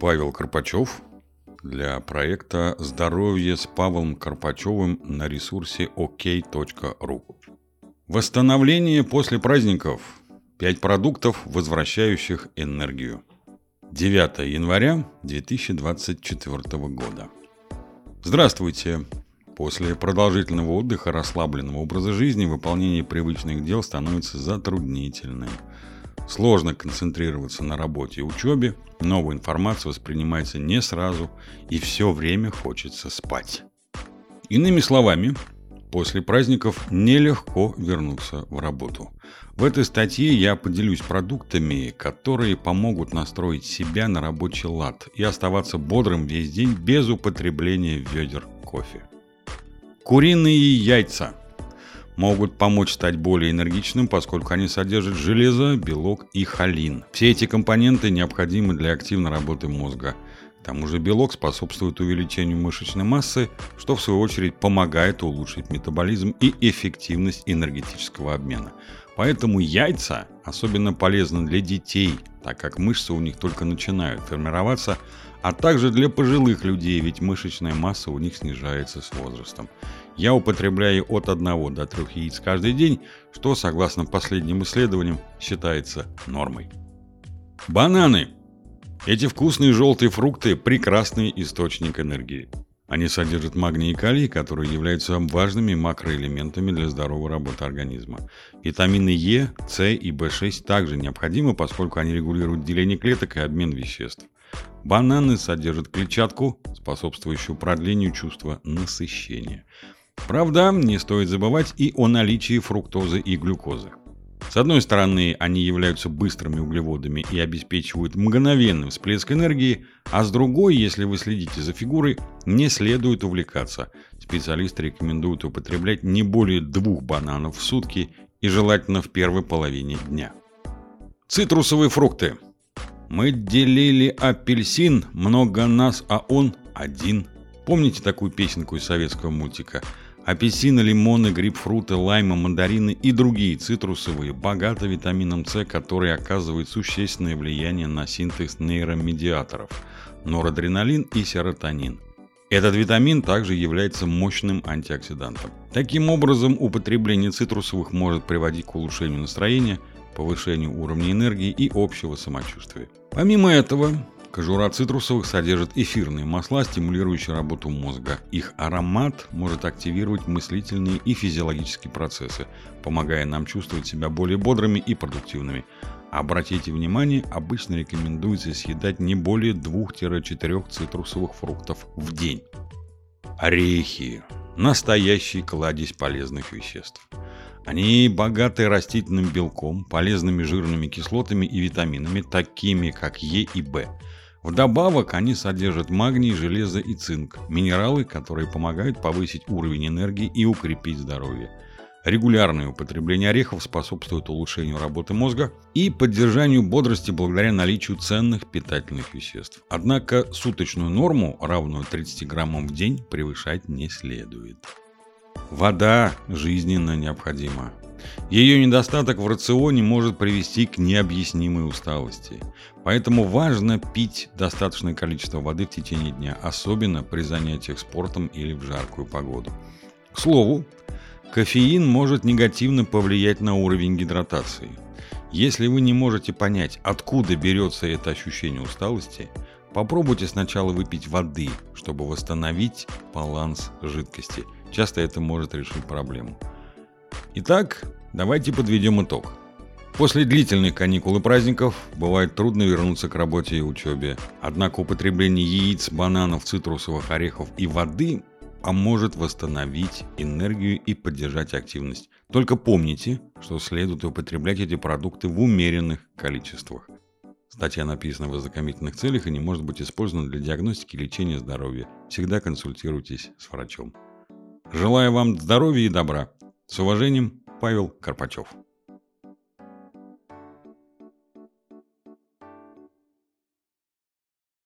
Павел Карпачев для проекта «Здоровье с Павлом Карпачевым» на ресурсе ok.ru. Восстановление после праздников. Пять продуктов, возвращающих энергию. 9 января 2024 года. Здравствуйте! После продолжительного отдыха, расслабленного образа жизни, выполнение привычных дел становится затруднительным. Сложно концентрироваться на работе и учебе, новая информация воспринимается не сразу, и все время хочется спать. Иными словами, после праздников нелегко вернуться в работу. В этой статье я поделюсь продуктами, которые помогут настроить себя на рабочий лад и оставаться бодрым весь день без употребления ведер кофе. Куриные яйца могут помочь стать более энергичным, поскольку они содержат железо, белок и холин. Все эти компоненты необходимы для активной работы мозга. К тому же белок способствует увеличению мышечной массы, что в свою очередь помогает улучшить метаболизм и эффективность энергетического обмена. Поэтому яйца особенно полезны для детей, так как мышцы у них только начинают формироваться, а также для пожилых людей, ведь мышечная масса у них снижается с возрастом. Я употребляю от 1 до 3 яиц каждый день, что, согласно последним исследованиям, считается нормой. Бананы. Эти вкусные желтые фрукты – прекрасный источник энергии. Они содержат магний и калий, которые являются важными макроэлементами для здоровой работы организма. Витамины Е, С и В6 также необходимы, поскольку они регулируют деление клеток и обмен веществ. Бананы содержат клетчатку, способствующую продлению чувства насыщения. Правда, не стоит забывать и о наличии фруктозы и глюкозы. С одной стороны, они являются быстрыми углеводами и обеспечивают мгновенный всплеск энергии, а с другой, если вы следите за фигурой, не следует увлекаться. Специалисты рекомендуют употреблять не более двух бананов в сутки и желательно в первой половине дня. Цитрусовые фрукты. Мы делили апельсин, много нас, а он один. Помните такую песенку из советского мультика? Апельсины, лимоны, грейпфруты, лаймы, мандарины и другие цитрусовые богаты витамином С, который оказывает существенное влияние на синтез нейромедиаторов – норадреналин и серотонин. Этот витамин также является мощным антиоксидантом. Таким образом, употребление цитрусовых может приводить к улучшению настроения, повышению уровня энергии и общего самочувствия. Помимо этого, Кожура цитрусовых содержит эфирные масла, стимулирующие работу мозга. Их аромат может активировать мыслительные и физиологические процессы, помогая нам чувствовать себя более бодрыми и продуктивными. Обратите внимание, обычно рекомендуется съедать не более 2-4 цитрусовых фруктов в день. Орехи – настоящий кладезь полезных веществ. Они богаты растительным белком, полезными жирными кислотами и витаминами, такими как Е и В. Вдобавок они содержат магний, железо и цинк, минералы, которые помогают повысить уровень энергии и укрепить здоровье. Регулярное употребление орехов способствует улучшению работы мозга и поддержанию бодрости благодаря наличию ценных питательных веществ. Однако суточную норму, равную 30 граммам в день, превышать не следует. Вода жизненно необходима. Ее недостаток в рационе может привести к необъяснимой усталости. Поэтому важно пить достаточное количество воды в течение дня, особенно при занятиях спортом или в жаркую погоду. К слову, кофеин может негативно повлиять на уровень гидратации. Если вы не можете понять, откуда берется это ощущение усталости, попробуйте сначала выпить воды, чтобы восстановить баланс жидкости. Часто это может решить проблему. Итак, давайте подведем итог. После длительных каникул и праздников бывает трудно вернуться к работе и учебе. Однако употребление яиц, бананов, цитрусовых орехов и воды поможет восстановить энергию и поддержать активность. Только помните, что следует употреблять эти продукты в умеренных количествах. Статья написана в ознакомительных целях и не может быть использована для диагностики и лечения здоровья. Всегда консультируйтесь с врачом. Желаю вам здоровья и добра. С уважением, Павел Карпачев.